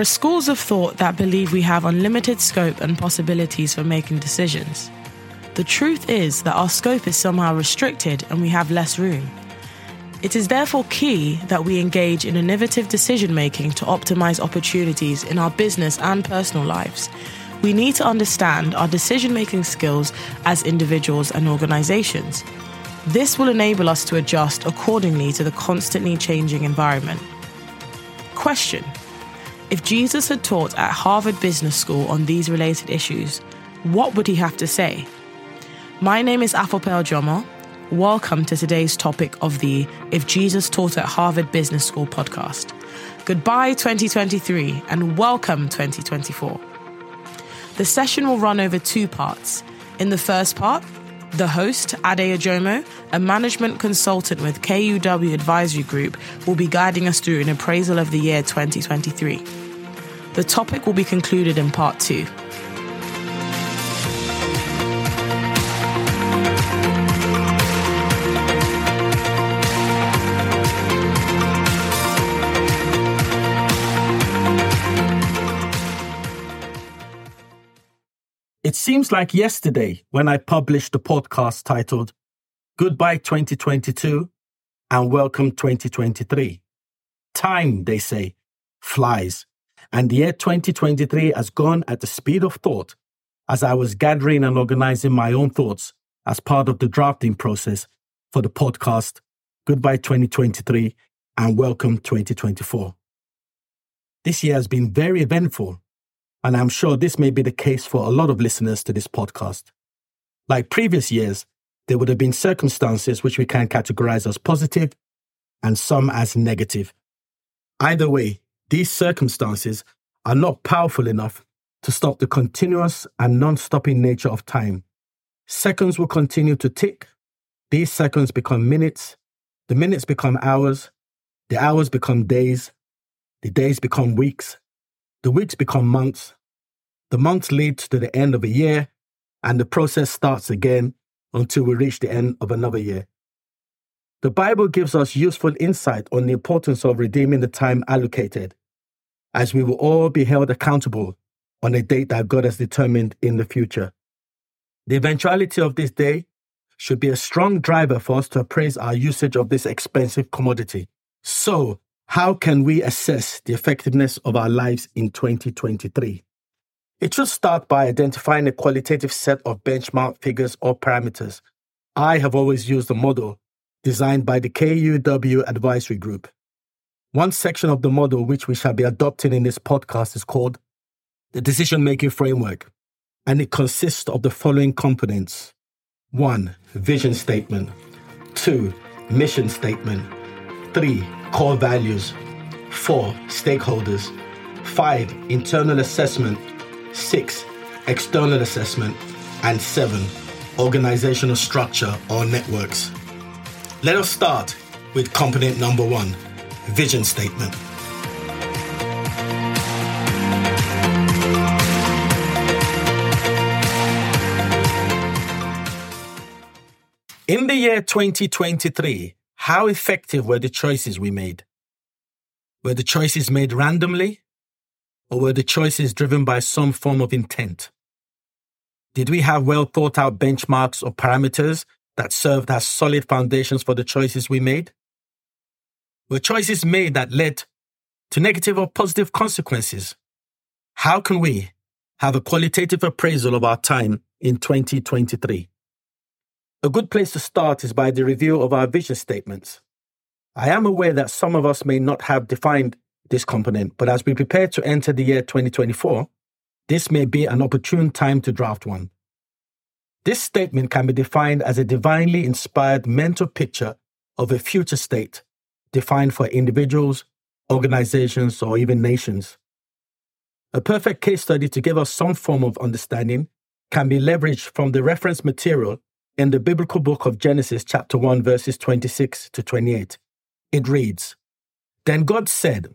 There are schools of thought that believe we have unlimited scope and possibilities for making decisions. The truth is that our scope is somehow restricted and we have less room. It is therefore key that we engage in innovative decision making to optimize opportunities in our business and personal lives. We need to understand our decision making skills as individuals and organizations. This will enable us to adjust accordingly to the constantly changing environment. Question If Jesus had taught at Harvard Business School on these related issues, what would he have to say? My name is Afope Ojomo. Welcome to today's topic of the If Jesus Taught at Harvard Business School podcast. Goodbye 2023 and welcome 2024. The session will run over two parts. In the first part, the host, Ade Ojomo, a management consultant with KUW Advisory Group, will be guiding us through an appraisal of the year 2023. The topic will be concluded in part two. Seems like yesterday when I published the podcast titled Goodbye 2022 and Welcome 2023. Time, they say, flies, and the year 2023 has gone at the speed of thought as I was gathering and organizing my own thoughts as part of the drafting process for the podcast Goodbye 2023 and Welcome 2024. This year has been very eventful and I'm sure this may be the case for a lot of listeners to this podcast. Like previous years, there would have been circumstances which we can categorize as positive and some as negative. Either way, these circumstances are not powerful enough to stop the continuous and non stopping nature of time. Seconds will continue to tick. These seconds become minutes. The minutes become hours. The hours become days. The days become weeks. The weeks become months. The months lead to the end of a year, and the process starts again until we reach the end of another year. The Bible gives us useful insight on the importance of redeeming the time allocated, as we will all be held accountable on a date that God has determined in the future. The eventuality of this day should be a strong driver for us to appraise our usage of this expensive commodity. So, how can we assess the effectiveness of our lives in 2023? It should start by identifying a qualitative set of benchmark figures or parameters. I have always used a model designed by the KUW Advisory Group. One section of the model which we shall be adopting in this podcast is called the Decision Making Framework, and it consists of the following components 1. Vision statement, 2. Mission statement, 3 core values, 4. Stakeholders, 5. Internal assessment, 6. External assessment, and 7. Organizational structure or networks. Let us start with component number 1 Vision Statement. In the year 2023, how effective were the choices we made? Were the choices made randomly? Or were the choices driven by some form of intent? Did we have well thought out benchmarks or parameters that served as solid foundations for the choices we made? Were choices made that led to negative or positive consequences? How can we have a qualitative appraisal of our time in 2023? A good place to start is by the review of our vision statements. I am aware that some of us may not have defined this component, but as we prepare to enter the year 2024, this may be an opportune time to draft one. This statement can be defined as a divinely inspired mental picture of a future state defined for individuals, organizations, or even nations. A perfect case study to give us some form of understanding can be leveraged from the reference material in the biblical book of Genesis, chapter 1, verses 26 to 28. It reads Then God said,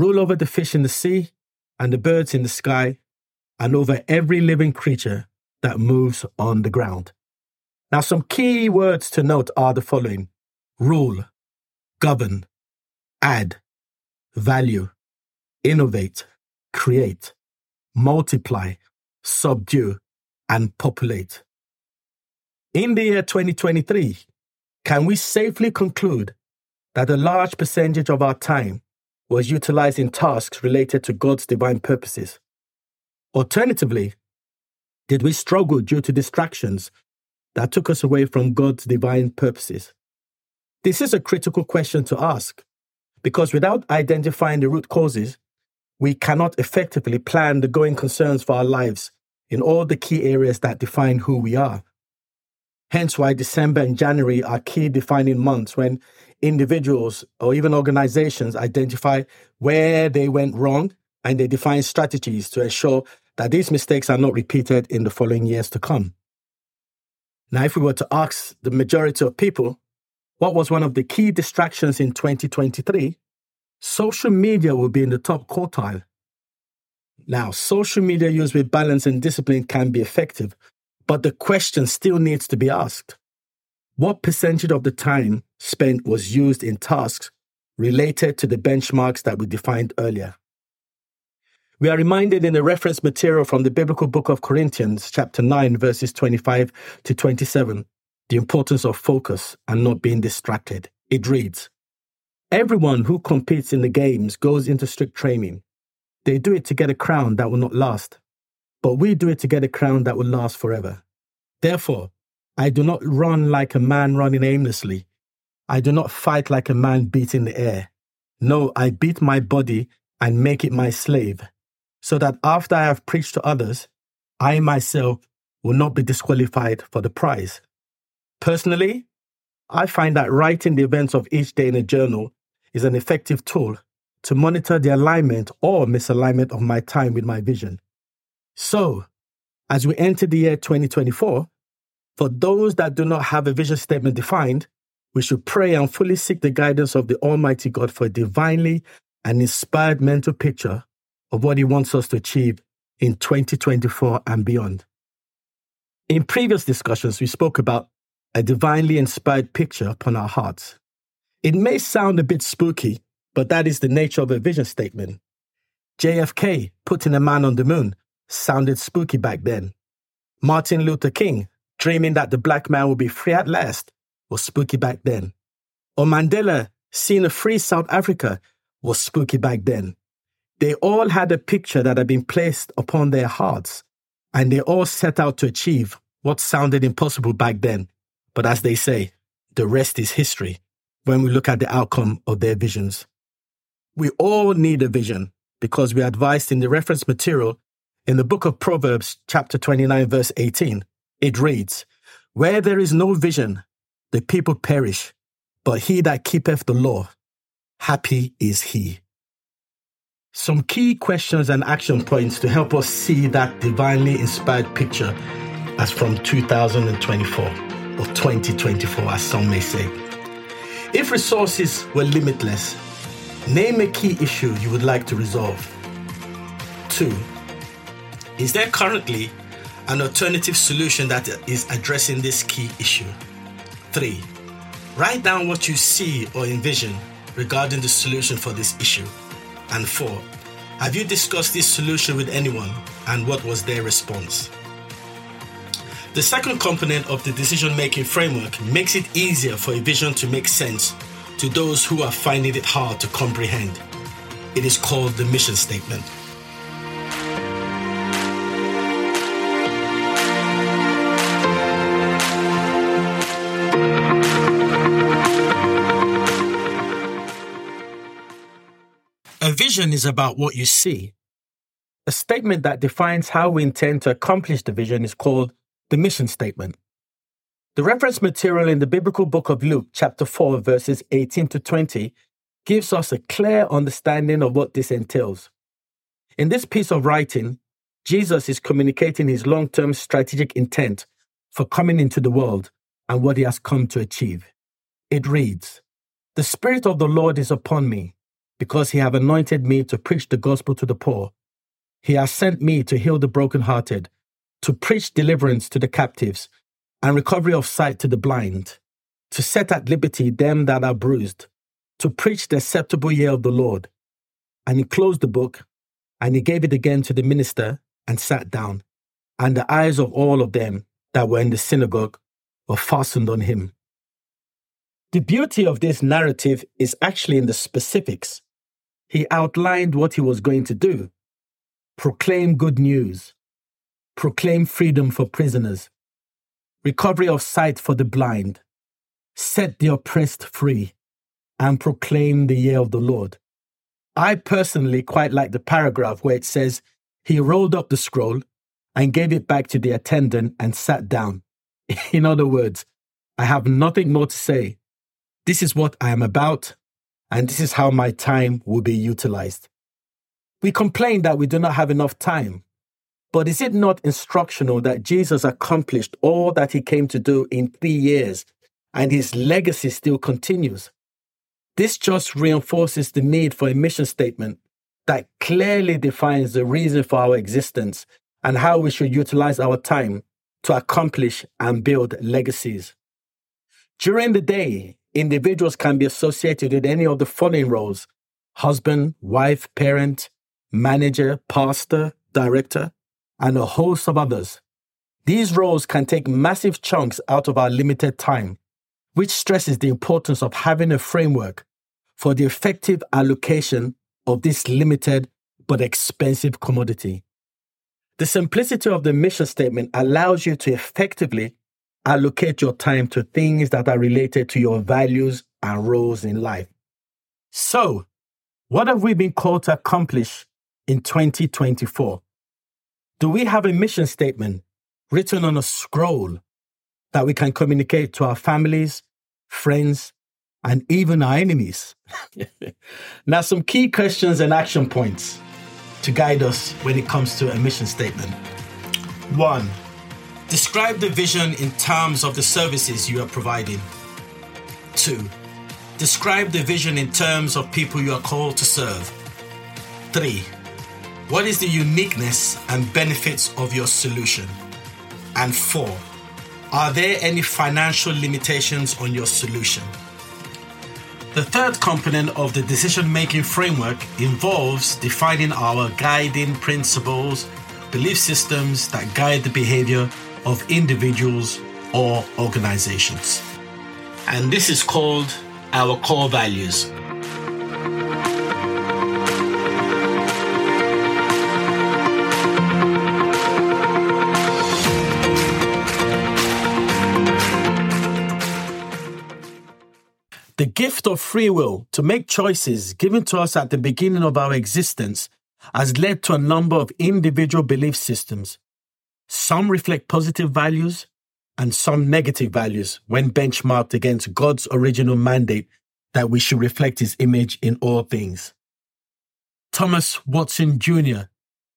rule over the fish in the sea and the birds in the sky, and over every living creature that moves on the ground. Now, some key words to note are the following rule, govern, add, value, innovate, create, multiply, subdue, and populate. In the year 2023, can we safely conclude that a large percentage of our time was utilized in tasks related to God's divine purposes? Alternatively, did we struggle due to distractions that took us away from God's divine purposes? This is a critical question to ask because without identifying the root causes, we cannot effectively plan the going concerns for our lives in all the key areas that define who we are. Hence why December and January are key defining months when individuals or even organizations identify where they went wrong and they define strategies to ensure that these mistakes are not repeated in the following years to come. Now, if we were to ask the majority of people what was one of the key distractions in 2023, social media will be in the top quartile. Now, social media used with balance and discipline can be effective, but the question still needs to be asked. What percentage of the time spent was used in tasks related to the benchmarks that we defined earlier? We are reminded in the reference material from the biblical book of Corinthians, chapter 9, verses 25 to 27, the importance of focus and not being distracted. It reads Everyone who competes in the games goes into strict training. They do it to get a crown that will not last, but we do it to get a crown that will last forever. Therefore, I do not run like a man running aimlessly. I do not fight like a man beating the air. No, I beat my body and make it my slave so that after I have preached to others, I myself will not be disqualified for the prize. Personally, I find that writing the events of each day in a journal is an effective tool to monitor the alignment or misalignment of my time with my vision. So, as we enter the year 2024, for those that do not have a vision statement defined, we should pray and fully seek the guidance of the Almighty God for a divinely and inspired mental picture of what He wants us to achieve in 2024 and beyond. In previous discussions, we spoke about a divinely inspired picture upon our hearts. It may sound a bit spooky, but that is the nature of a vision statement. JFK putting a man on the moon sounded spooky back then. Martin Luther King dreaming that the black man would be free at last was spooky back then. Or Mandela seeing a free South Africa was spooky back then. They all had a picture that had been placed upon their hearts, and they all set out to achieve what sounded impossible back then. But as they say, the rest is history when we look at the outcome of their visions. We all need a vision because we are advised in the reference material in the book of Proverbs, chapter 29, verse 18. It reads, Where there is no vision, the people perish, but he that keepeth the law, happy is he. Some key questions and action points to help us see that divinely inspired picture as from 2024 or 2024, as some may say. If resources were limitless, name a key issue you would like to resolve. Two, is there currently an alternative solution that is addressing this key issue? Three, write down what you see or envision regarding the solution for this issue. And four, have you discussed this solution with anyone and what was their response? The second component of the decision making framework makes it easier for a vision to make sense to those who are finding it hard to comprehend. It is called the mission statement. Vision is about what you see. A statement that defines how we intend to accomplish the vision is called the mission statement. The reference material in the biblical book of Luke, chapter 4, verses 18 to 20, gives us a clear understanding of what this entails. In this piece of writing, Jesus is communicating his long term strategic intent for coming into the world and what he has come to achieve. It reads The Spirit of the Lord is upon me, because he have anointed me to preach the gospel to the poor. He has sent me to heal the brokenhearted, to preach deliverance to the captives, and recovery of sight to the blind, to set at liberty them that are bruised, to preach the acceptable year of the Lord. And he closed the book, and he gave it again to the minister, and sat down. And the eyes of all of them that were in the synagogue were fastened on him. The beauty of this narrative is actually in the specifics. He outlined what he was going to do proclaim good news, proclaim freedom for prisoners, recovery of sight for the blind, set the oppressed free, and proclaim the year of the Lord. I personally quite like the paragraph where it says, He rolled up the scroll and gave it back to the attendant and sat down. In other words, I have nothing more to say. This is what I am about, and this is how my time will be utilized. We complain that we do not have enough time. But is it not instructional that Jesus accomplished all that he came to do in three years and his legacy still continues? This just reinforces the need for a mission statement that clearly defines the reason for our existence and how we should utilize our time to accomplish and build legacies. During the day, individuals can be associated with any of the following roles husband, wife, parent, manager, pastor, director, and a host of others. These roles can take massive chunks out of our limited time, which stresses the importance of having a framework for the effective allocation of this limited but expensive commodity. The simplicity of the mission statement allows you to effectively allocate your time to things that are related to your values and roles in life. So, what have we been called to accomplish in 2024? Do we have a mission statement written on a scroll that we can communicate to our families, friends, and even our enemies? now, some key questions and action points to guide us when it comes to a mission statement. One, describe the vision in terms of the services you are providing. Two, describe the vision in terms of people you are called to serve. Three, what is the uniqueness and benefits of your solution? And four, are there any financial limitations on your solution? The third component of the decision making framework involves defining our guiding principles, belief systems that guide the behavior of individuals or organizations. And this is called our core values. The gift of free will to make choices given to us at the beginning of our existence has led to a number of individual belief systems. Some reflect positive values and some negative values when benchmarked against God's original mandate that we should reflect his image in all things. Thomas Watson Jr.,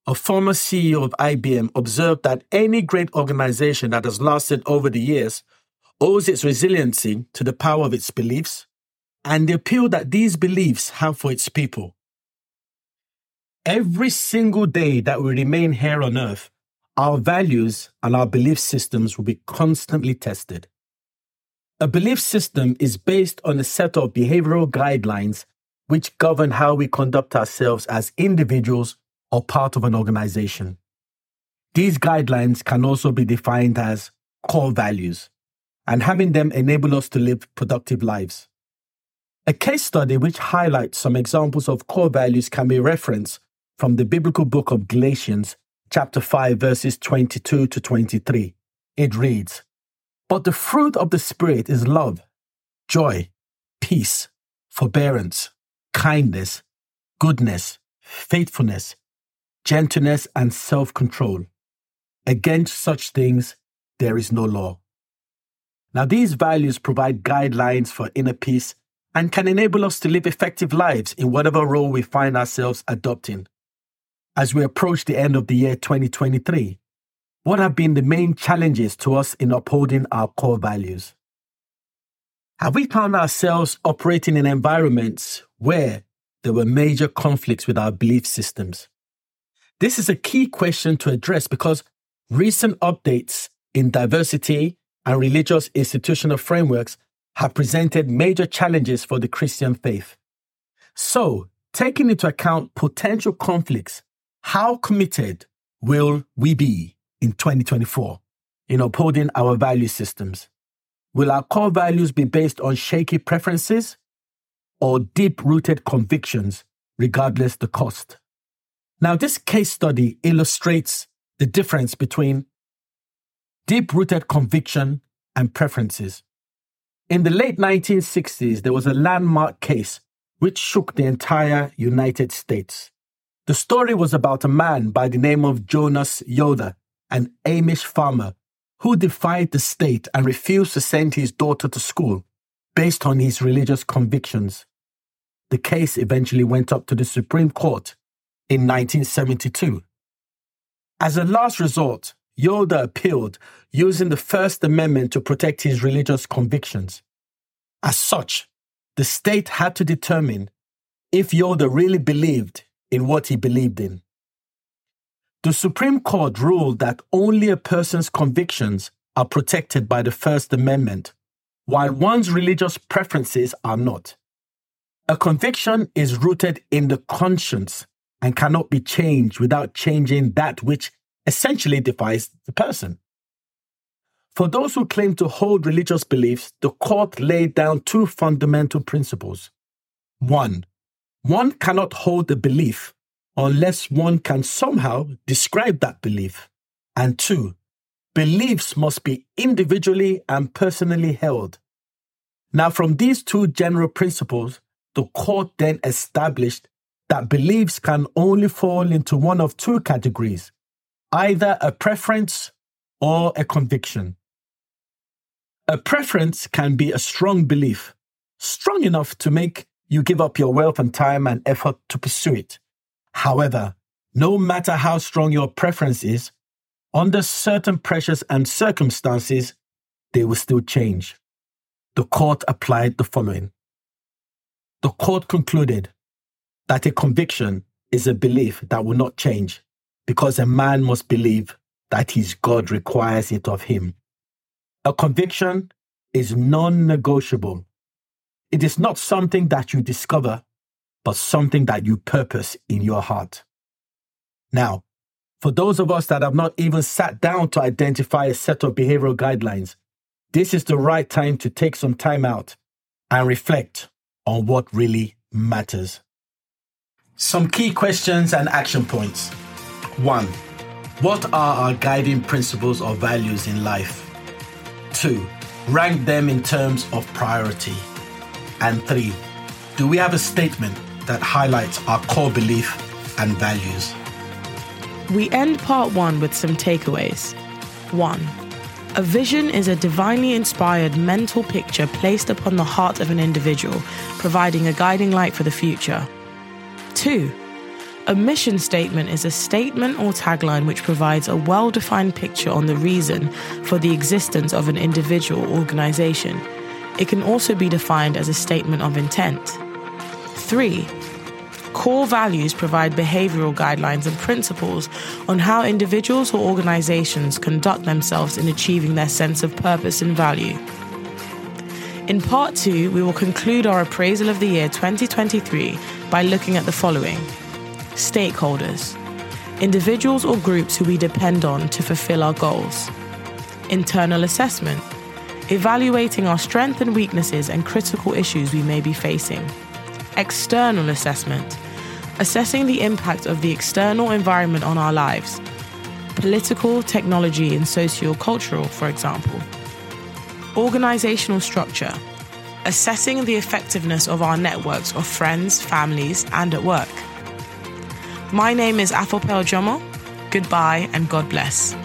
a former CEO of IBM, observed that any great organization that has lasted over the years owes its resiliency to the power of its beliefs, and the appeal that these beliefs have for its people. Every single day that we remain here on earth, our values and our belief systems will be constantly tested. A belief system is based on a set of behavioral guidelines which govern how we conduct ourselves as individuals or part of an organization. These guidelines can also be defined as core values, and having them enable us to live productive lives. A case study which highlights some examples of core values can be referenced from the biblical book of Galatians, chapter 5, verses 22 to 23. It reads, But the fruit of the Spirit is love, joy, peace, forbearance, kindness, goodness, faithfulness, gentleness, and self control. Against such things there is no law. Now, these values provide guidelines for inner peace and can enable us to live effective lives in whatever role we find ourselves adopting. As we approach the end of the year 2023? What have been the main challenges to us in upholding our core values? Have we found ourselves operating in environments where there were major conflicts with our belief systems? This is a key question to address because recent updates in diversity and religious institutional frameworks have presented major challenges for the Christian faith. So, taking into account potential conflicts, how committed will we be in 2024 in upholding our value systems? Will our core values be based on shaky preferences or deep rooted convictions, regardless the cost? Now, this case study illustrates the difference between deep rooted conviction and preferences. In the late 1960s, there was a landmark case which shook the entire United States. The story was about a man by the name of Jonas Yoder, an Amish farmer who defied the state and refused to send his daughter to school based on his religious convictions. The case eventually went up to the Supreme Court in 1972. As a last resort, Yoder appealed using the First Amendment to protect his religious convictions. As such, the state had to determine if Yoder really believed in what he believed in. The Supreme Court ruled that only a person's convictions are protected by the First Amendment, while one's religious preferences are not. A conviction is rooted in the conscience and cannot be changed without changing that which essentially defines the person. For those who claim to hold religious beliefs, the court laid down two fundamental principles. One, one cannot hold a belief unless one can somehow describe that belief. And two, beliefs must be individually and personally held. Now, from these two general principles, the court then established that beliefs can only fall into one of two categories either a preference or a conviction. A preference can be a strong belief, strong enough to make you give up your wealth and time and effort to pursue it. However, no matter how strong your preference is, under certain pressures and circumstances, they will still change. The court applied the following. The court concluded that a conviction is a belief that will not change because a man must believe that his God requires it of him. A conviction is non negotiable. It is not something that you discover, but something that you purpose in your heart. Now, for those of us that have not even sat down to identify a set of behavioral guidelines, this is the right time to take some time out and reflect on what really matters. Some key questions and action points. One, what are our guiding principles or values in life? Two, rank them in terms of priority. And three, do we have a statement that highlights our core belief and values? We end part one with some takeaways. One, a vision is a divinely inspired mental picture placed upon the heart of an individual, providing a guiding light for the future. Two, a mission statement is a statement or tagline which provides a well defined picture on the reason for the existence of an individual organization. It can also be defined as a statement of intent. 3. Core values provide behavioral guidelines and principles on how individuals or organizations conduct themselves in achieving their sense of purpose and value. In part two, we will conclude our appraisal of the year 2023 by looking at the following stakeholders, individuals or groups who we depend on to fulfill our goals. Internal assessment, evaluating our strengths and weaknesses and critical issues we may be facing. External assessment, assessing the impact of the external environment on our lives. Political, technology, and socio-cultural, for example. Organizational structure, assessing the effectiveness of our networks of friends, families, and at work. My name is Afope Ojomo. Goodbye and God bless.